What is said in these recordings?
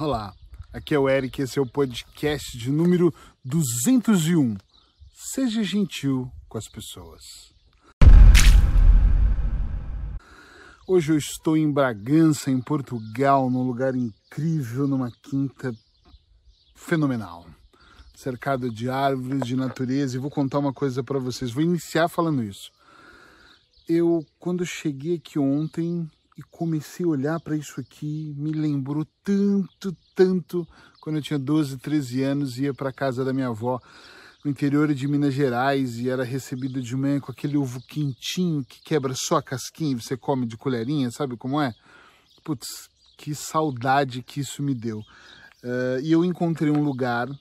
Olá, aqui é o Eric, esse é o podcast de número 201. Seja gentil com as pessoas. Hoje eu estou em Bragança, em Portugal, num lugar incrível, numa quinta fenomenal, cercado de árvores, de natureza, e vou contar uma coisa para vocês. Vou iniciar falando isso. Eu, quando cheguei aqui ontem, e comecei a olhar para isso aqui, me lembrou tanto, tanto quando eu tinha 12, 13 anos ia para casa da minha avó no interior de Minas Gerais e era recebido de manhã com aquele ovo quentinho que quebra só a casquinha e você come de colherinha, sabe como é? Putz, que saudade que isso me deu. Uh, e eu encontrei um lugar uh,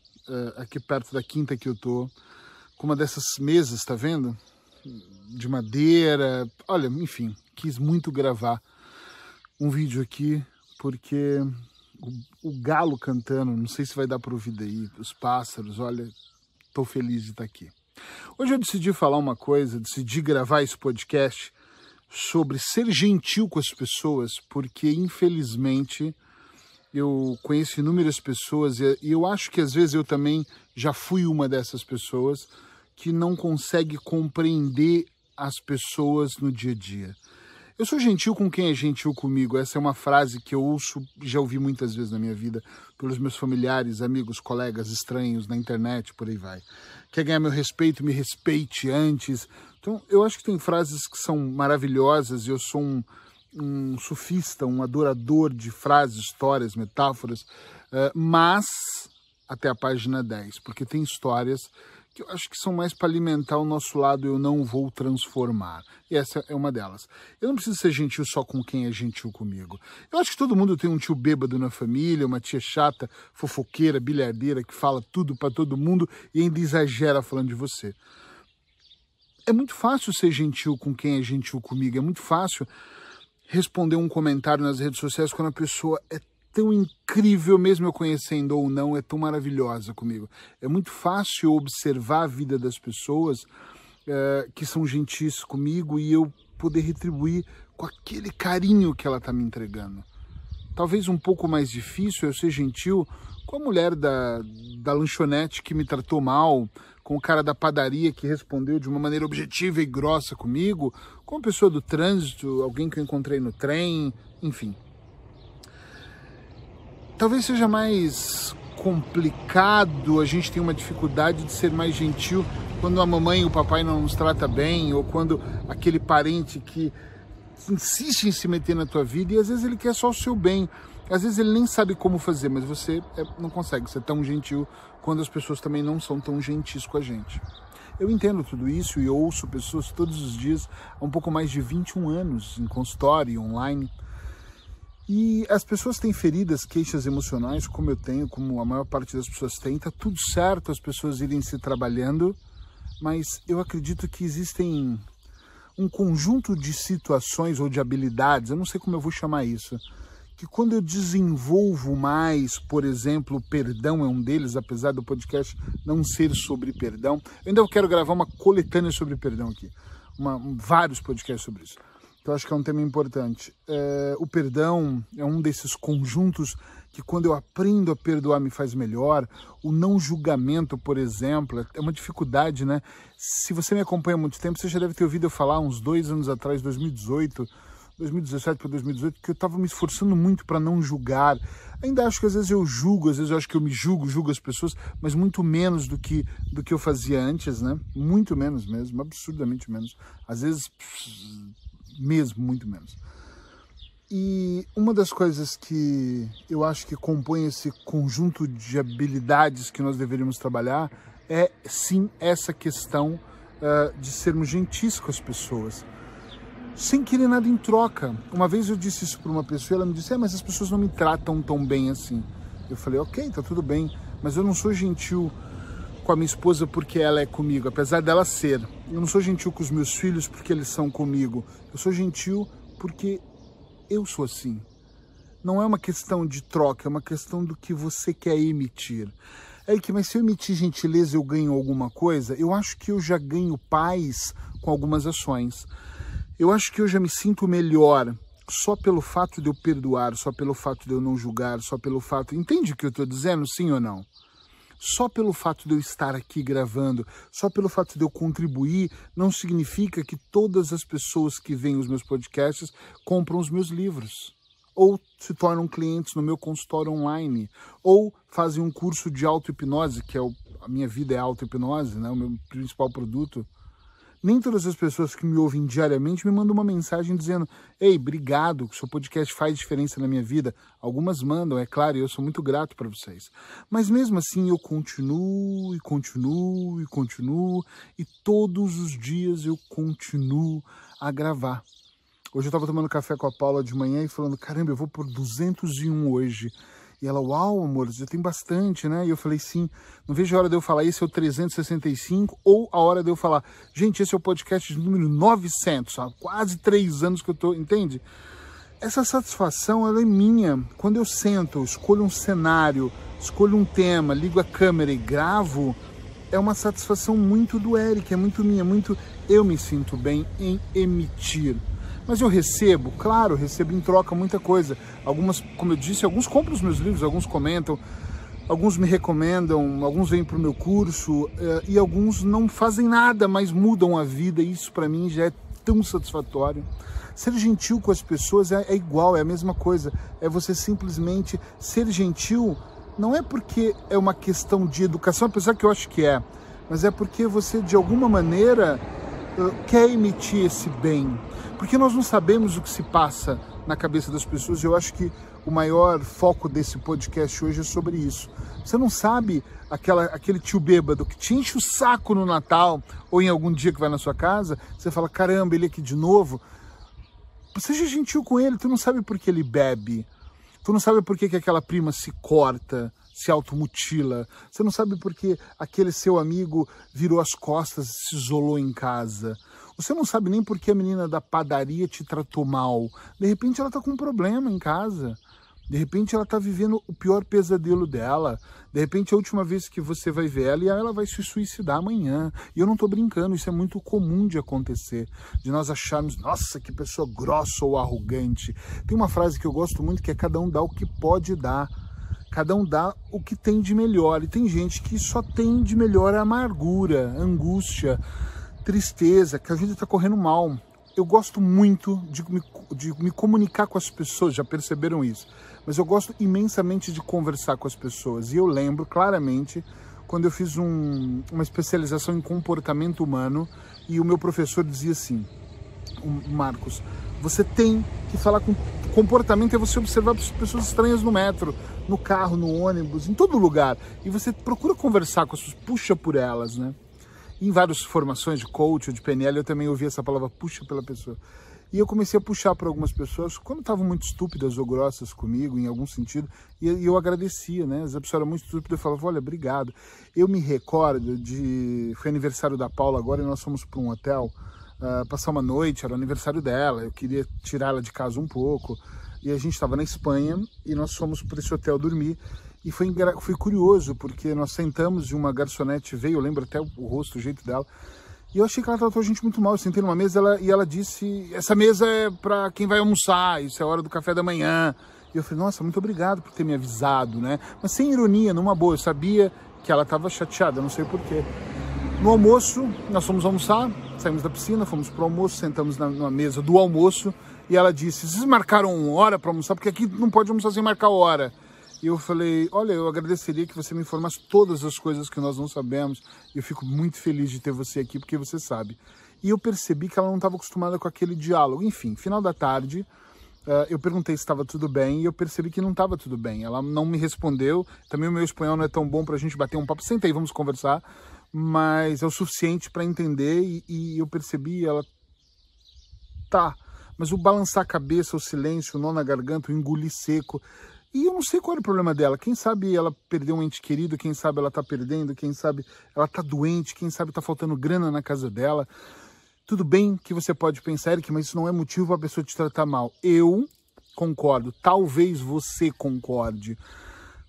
aqui perto da quinta que eu tô, com uma dessas mesas, tá vendo? De madeira, olha, enfim, quis muito gravar um vídeo aqui, porque o, o, galo cantando, não sei se vai dar para ouvir daí, os pássaros, olha, estou feliz de estar tá aqui. Hoje eu decidi falar uma coisa, decidi gravar esse podcast sobre ser gentil com as pessoas, porque infelizmente eu conheço inúmeras pessoas e eu acho que às vezes eu também já fui uma dessas pessoas que não consegue compreender as pessoas no dia a dia. Eu sou gentil com quem é gentil comigo. Essa é uma frase que eu ouço, já ouvi muitas vezes na minha vida, pelos meus familiares, amigos, colegas, estranhos, na internet, por aí vai. Quer ganhar meu respeito, me respeite antes. Então, eu acho que tem frases que são maravilhosas e eu sou um, um sufista, um adorador de frases, histórias, metáforas, uh, mas até a página 10, porque tem histórias que eu acho que são mais para alimentar o nosso lado eu não vou transformar. E essa é uma delas. Eu não preciso ser gentil só com quem é gentil comigo. Eu acho que todo mundo tem um tio bêbado na família, uma tia chata, fofoqueira, bilhardeira, que fala tudo para todo mundo e ainda exagera falando de você. É muito fácil ser gentil com quem é gentil comigo, é muito fácil responder um comentário nas redes sociais quando a pessoa é tão incrível, mesmo eu conhecendo ou não, é tão maravilhosa comigo. É muito fácil observar a vida das pessoas é, que são gentis comigo e eu poder retribuir com aquele carinho que ela está me entregando. Talvez um pouco mais difícil eu ser gentil com a mulher da, da lanchonete que me tratou mal, com o cara da padaria que respondeu de uma maneira objetiva e grossa comigo, com a pessoa do trânsito, alguém que eu encontrei no trem, enfim. Talvez seja mais complicado, a gente tem uma dificuldade de ser mais gentil quando a mamãe e o papai não nos trata bem, ou quando aquele parente que insiste em se meter na tua vida e às vezes ele quer só o seu bem. Às vezes ele nem sabe como fazer, mas você é, não consegue ser tão gentil quando as pessoas também não são tão gentis com a gente. Eu entendo tudo isso e ouço pessoas todos os dias há um pouco mais de 21 anos em consultório online e as pessoas têm feridas, queixas emocionais, como eu tenho, como a maior parte das pessoas tem. Tá tudo certo as pessoas irem se trabalhando, mas eu acredito que existem um conjunto de situações ou de habilidades, eu não sei como eu vou chamar isso, que quando eu desenvolvo mais, por exemplo, o perdão é um deles, apesar do podcast não ser sobre perdão, eu ainda quero gravar uma coletânea sobre perdão aqui, uma, vários podcasts sobre isso que eu acho que é um tema importante. É, o perdão é um desses conjuntos que, quando eu aprendo a perdoar, me faz melhor. O não julgamento, por exemplo, é uma dificuldade, né? Se você me acompanha há muito tempo, você já deve ter ouvido eu falar uns dois anos atrás, 2018, 2017 para 2018, que eu estava me esforçando muito para não julgar. Ainda acho que às vezes eu julgo, às vezes eu acho que eu me julgo, julgo as pessoas, mas muito menos do que do que eu fazia antes, né? Muito menos mesmo, absurdamente menos. Às vezes mesmo muito menos. E uma das coisas que eu acho que compõe esse conjunto de habilidades que nós deveríamos trabalhar é sim essa questão uh, de sermos gentis com as pessoas, sem querer nada em troca. Uma vez eu disse isso para uma pessoa, ela me disse: é, mas as pessoas não me tratam tão bem assim. Eu falei: ok, tá tudo bem, mas eu não sou gentil com a minha esposa porque ela é comigo, apesar dela ser. Eu não sou gentil com os meus filhos porque eles são comigo. Eu sou gentil porque eu sou assim. Não é uma questão de troca, é uma questão do que você quer emitir. É que, mas se eu emitir gentileza eu ganho alguma coisa? Eu acho que eu já ganho paz com algumas ações. Eu acho que eu já me sinto melhor só pelo fato de eu perdoar, só pelo fato de eu não julgar, só pelo fato. Entende o que eu estou dizendo, sim ou não? Só pelo fato de eu estar aqui gravando, só pelo fato de eu contribuir, não significa que todas as pessoas que veem os meus podcasts compram os meus livros. Ou se tornam clientes no meu consultório online, ou fazem um curso de auto-hipnose, que é o, a minha vida é auto-hipnose, né, o meu principal produto nem todas as pessoas que me ouvem diariamente me mandam uma mensagem dizendo: Ei, obrigado, seu podcast faz diferença na minha vida. Algumas mandam, é claro, e eu sou muito grato para vocês. Mas mesmo assim eu continuo e continuo e continuo, e todos os dias eu continuo a gravar. Hoje eu estava tomando café com a Paula de manhã e falando: caramba, eu vou por 201 hoje. E ela, uau, amor, já tem bastante, né? E eu falei, sim, não vejo a hora de eu falar, esse é o 365, ou a hora de eu falar, gente, esse é o podcast de número 900, há quase três anos que eu tô, entende? Essa satisfação, ela é minha. Quando eu sento, escolho um cenário, escolho um tema, ligo a câmera e gravo, é uma satisfação muito do Eric, é muito minha, muito eu me sinto bem em emitir. Mas eu recebo, claro, recebo em troca muita coisa. Algumas, como eu disse, alguns compram os meus livros, alguns comentam, alguns me recomendam, alguns vêm para o meu curso eh, e alguns não fazem nada, mas mudam a vida. E isso para mim já é tão satisfatório. Ser gentil com as pessoas é, é igual, é a mesma coisa. É você simplesmente ser gentil. Não é porque é uma questão de educação, apesar que eu acho que é, mas é porque você de alguma maneira quer emitir esse bem porque nós não sabemos o que se passa na cabeça das pessoas. Eu acho que o maior foco desse podcast hoje é sobre isso. Você não sabe aquela, aquele tio bêbado que te enche o saco no Natal ou em algum dia que vai na sua casa, você fala, caramba, ele aqui de novo. Seja gentil com ele, tu não sabe por que ele bebe. Tu não sabe por que, que aquela prima se corta, se automutila. Você não sabe por que aquele seu amigo virou as costas e se isolou em casa. Você não sabe nem por que a menina da padaria te tratou mal. De repente ela está com um problema em casa. De repente ela está vivendo o pior pesadelo dela. De repente a última vez que você vai ver ela e ela vai se suicidar amanhã. E eu não estou brincando, isso é muito comum de acontecer. De nós acharmos, nossa, que pessoa grossa ou arrogante. Tem uma frase que eu gosto muito que é cada um dá o que pode dar. Cada um dá o que tem de melhor. E tem gente que só tem de melhor amargura, angústia tristeza, que a vida está correndo mal. Eu gosto muito de me, de me comunicar com as pessoas, já perceberam isso, mas eu gosto imensamente de conversar com as pessoas. E eu lembro claramente quando eu fiz um, uma especialização em comportamento humano e o meu professor dizia assim: Marcos, você tem que falar com comportamento é você observar pessoas estranhas no metro, no carro, no ônibus, em todo lugar. E você procura conversar com as pessoas, puxa por elas, né? Em várias formações de coach ou de PNL eu também ouvi essa palavra puxa pela pessoa. E eu comecei a puxar para algumas pessoas, quando estavam muito estúpidas ou grossas comigo, em algum sentido, e eu agradecia, né? As pessoas eram muito estúpidas, eu falava, olha, obrigado. Eu me recordo de... Foi aniversário da Paula agora e nós fomos para um hotel uh, passar uma noite, era aniversário dela, eu queria tirar ela de casa um pouco. E a gente estava na Espanha e nós fomos para esse hotel dormir. E foi, foi curioso, porque nós sentamos e uma garçonete veio, eu lembro até o, o rosto, o jeito dela, e eu achei que ela tratou a gente muito mal. Eu sentei numa mesa ela, e ela disse: Essa mesa é para quem vai almoçar, isso é hora do café da manhã. E eu falei: Nossa, muito obrigado por ter me avisado, né? Mas sem ironia, numa boa. Eu sabia que ela estava chateada, não sei porquê. No almoço, nós fomos almoçar, saímos da piscina, fomos para o almoço, sentamos na, na, mesa do almoço e ela disse: Vocês marcaram hora para almoçar? Porque aqui não pode almoçar sem marcar hora. E eu falei, olha, eu agradeceria que você me informasse todas as coisas que nós não sabemos. Eu fico muito feliz de ter você aqui, porque você sabe. E eu percebi que ela não estava acostumada com aquele diálogo. Enfim, final da tarde, uh, eu perguntei se estava tudo bem e eu percebi que não estava tudo bem. Ela não me respondeu. Também o meu espanhol não é tão bom para a gente bater um papo. Senta aí, vamos conversar. Mas é o suficiente para entender e, e eu percebi ela... Tá, mas o balançar a cabeça, o silêncio, o nó na garganta, o engolir seco e eu não sei qual é o problema dela. Quem sabe ela perdeu um ente querido, quem sabe ela tá perdendo, quem sabe ela tá doente, quem sabe tá faltando grana na casa dela. Tudo bem que você pode pensar, Eric, mas isso não é motivo para a pessoa te tratar mal. Eu concordo, talvez você concorde.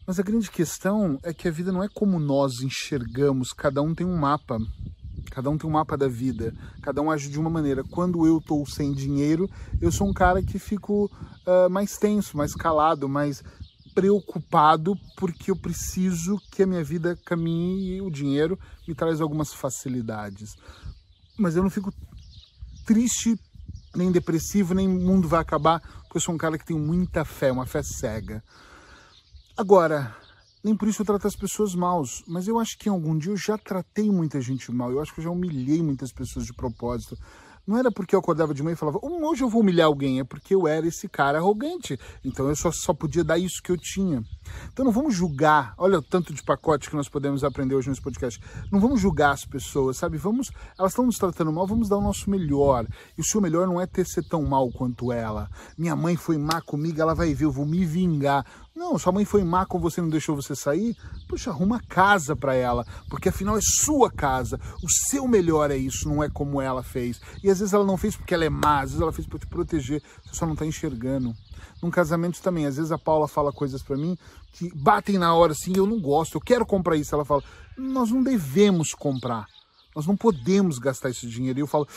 Mas a grande questão é que a vida não é como nós enxergamos, cada um tem um mapa. Cada um tem um mapa da vida, cada um age de uma maneira. Quando eu estou sem dinheiro, eu sou um cara que fico uh, mais tenso, mais calado, mais preocupado, porque eu preciso que a minha vida caminhe e o dinheiro me traz algumas facilidades. Mas eu não fico triste, nem depressivo, nem mundo vai acabar, porque eu sou um cara que tem muita fé, uma fé cega. Agora, nem por isso eu trato as pessoas maus, mas eu acho que em algum dia eu já tratei muita gente mal, eu acho que eu já humilhei muitas pessoas de propósito. Não era porque eu acordava de manhã e falava, hum, hoje eu vou humilhar alguém, é porque eu era esse cara arrogante. Então eu só, só podia dar isso que eu tinha. Então não vamos julgar, olha o tanto de pacote que nós podemos aprender hoje nesse podcast. Não vamos julgar as pessoas, sabe? Vamos, elas estão nos tratando mal, vamos dar o nosso melhor. E o seu melhor não é ter ser tão mal quanto ela. Minha mãe foi má comigo, ela vai ver, eu vou me vingar. Não, sua mãe foi má com você, não deixou você sair? Poxa, arruma casa para ela, porque afinal é sua casa. O seu melhor é isso, não é como ela fez. E às vezes ela não fez porque ela é má, às vezes ela fez para te proteger, você só não tá enxergando. Num casamento também, às vezes a Paula fala coisas para mim que batem na hora assim, eu não gosto, eu quero comprar isso. Ela fala, nós não devemos comprar. Nós não podemos gastar esse dinheiro. E eu falo,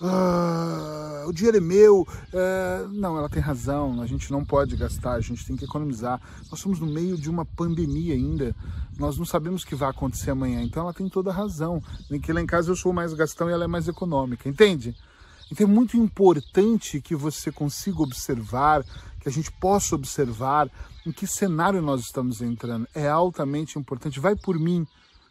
ah, o dinheiro é meu. É... Não, ela tem razão. A gente não pode gastar, a gente tem que economizar. Nós somos no meio de uma pandemia ainda. Nós não sabemos o que vai acontecer amanhã. Então ela tem toda a razão. Nem que lá em casa eu sou mais gastão e ela é mais econômica, entende? Então é muito importante que você consiga observar, que a gente possa observar em que cenário nós estamos entrando. É altamente importante. Vai por mim.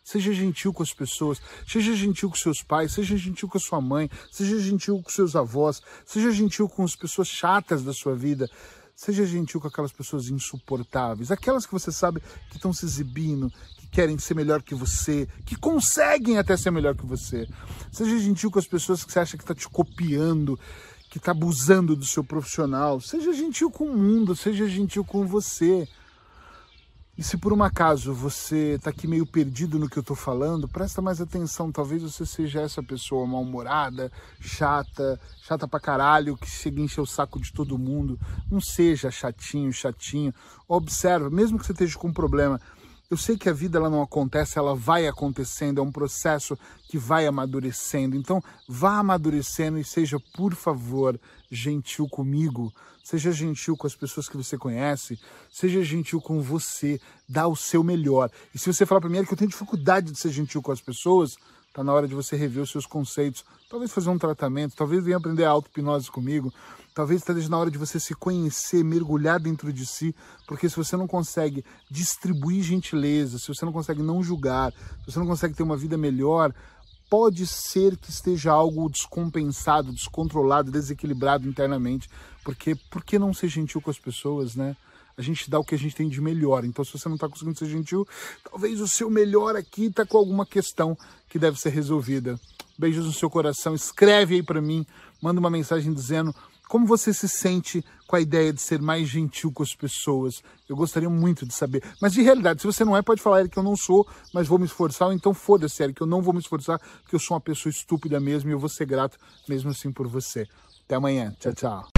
Seja gentil com as pessoas, seja gentil com seus pais, seja gentil com a sua mãe, seja gentil com seus avós, seja gentil com as pessoas chatas da sua vida. Seja gentil com aquelas pessoas insuportáveis, aquelas que você sabe que estão se exibindo, que querem ser melhor que você, que conseguem até ser melhor que você. Seja gentil com as pessoas que você acha que está te copiando, que está abusando do seu profissional. Seja gentil com o mundo, seja gentil com você. E se por um acaso você está aqui meio perdido no que eu estou falando, presta mais atenção. Talvez você seja essa pessoa mal-humorada, chata, chata pra caralho, que chega a encher o saco de todo mundo. Não seja chatinho, chatinho. Observa, mesmo que você esteja com um problema, eu sei que a vida ela não acontece, ela vai acontecendo, é um processo que vai amadurecendo. Então, vá amadurecendo e seja, por favor, gentil comigo. Seja gentil com as pessoas que você conhece, seja gentil com você, dá o seu melhor. E se você falar para mim que eu tenho dificuldade de ser gentil com as pessoas, Está na hora de você rever os seus conceitos, talvez fazer um tratamento, talvez venha aprender auto-hipnose comigo, talvez esteja na hora de você se conhecer, mergulhar dentro de si, porque se você não consegue distribuir gentileza, se você não consegue não julgar, se você não consegue ter uma vida melhor, pode ser que esteja algo descompensado, descontrolado, desequilibrado internamente, porque por que não ser gentil com as pessoas, né? a gente dá o que a gente tem de melhor. Então, se você não está conseguindo ser gentil, talvez o seu melhor aqui está com alguma questão que deve ser resolvida. Beijos no seu coração. Escreve aí para mim, manda uma mensagem dizendo como você se sente com a ideia de ser mais gentil com as pessoas. Eu gostaria muito de saber. Mas de realidade, se você não é, pode falar que eu não sou, mas vou me esforçar. Ou então foda-se, Eric, eu não vou me esforçar, porque eu sou uma pessoa estúpida mesmo e eu vou ser grato mesmo assim por você. Até amanhã. Tchau, tchau.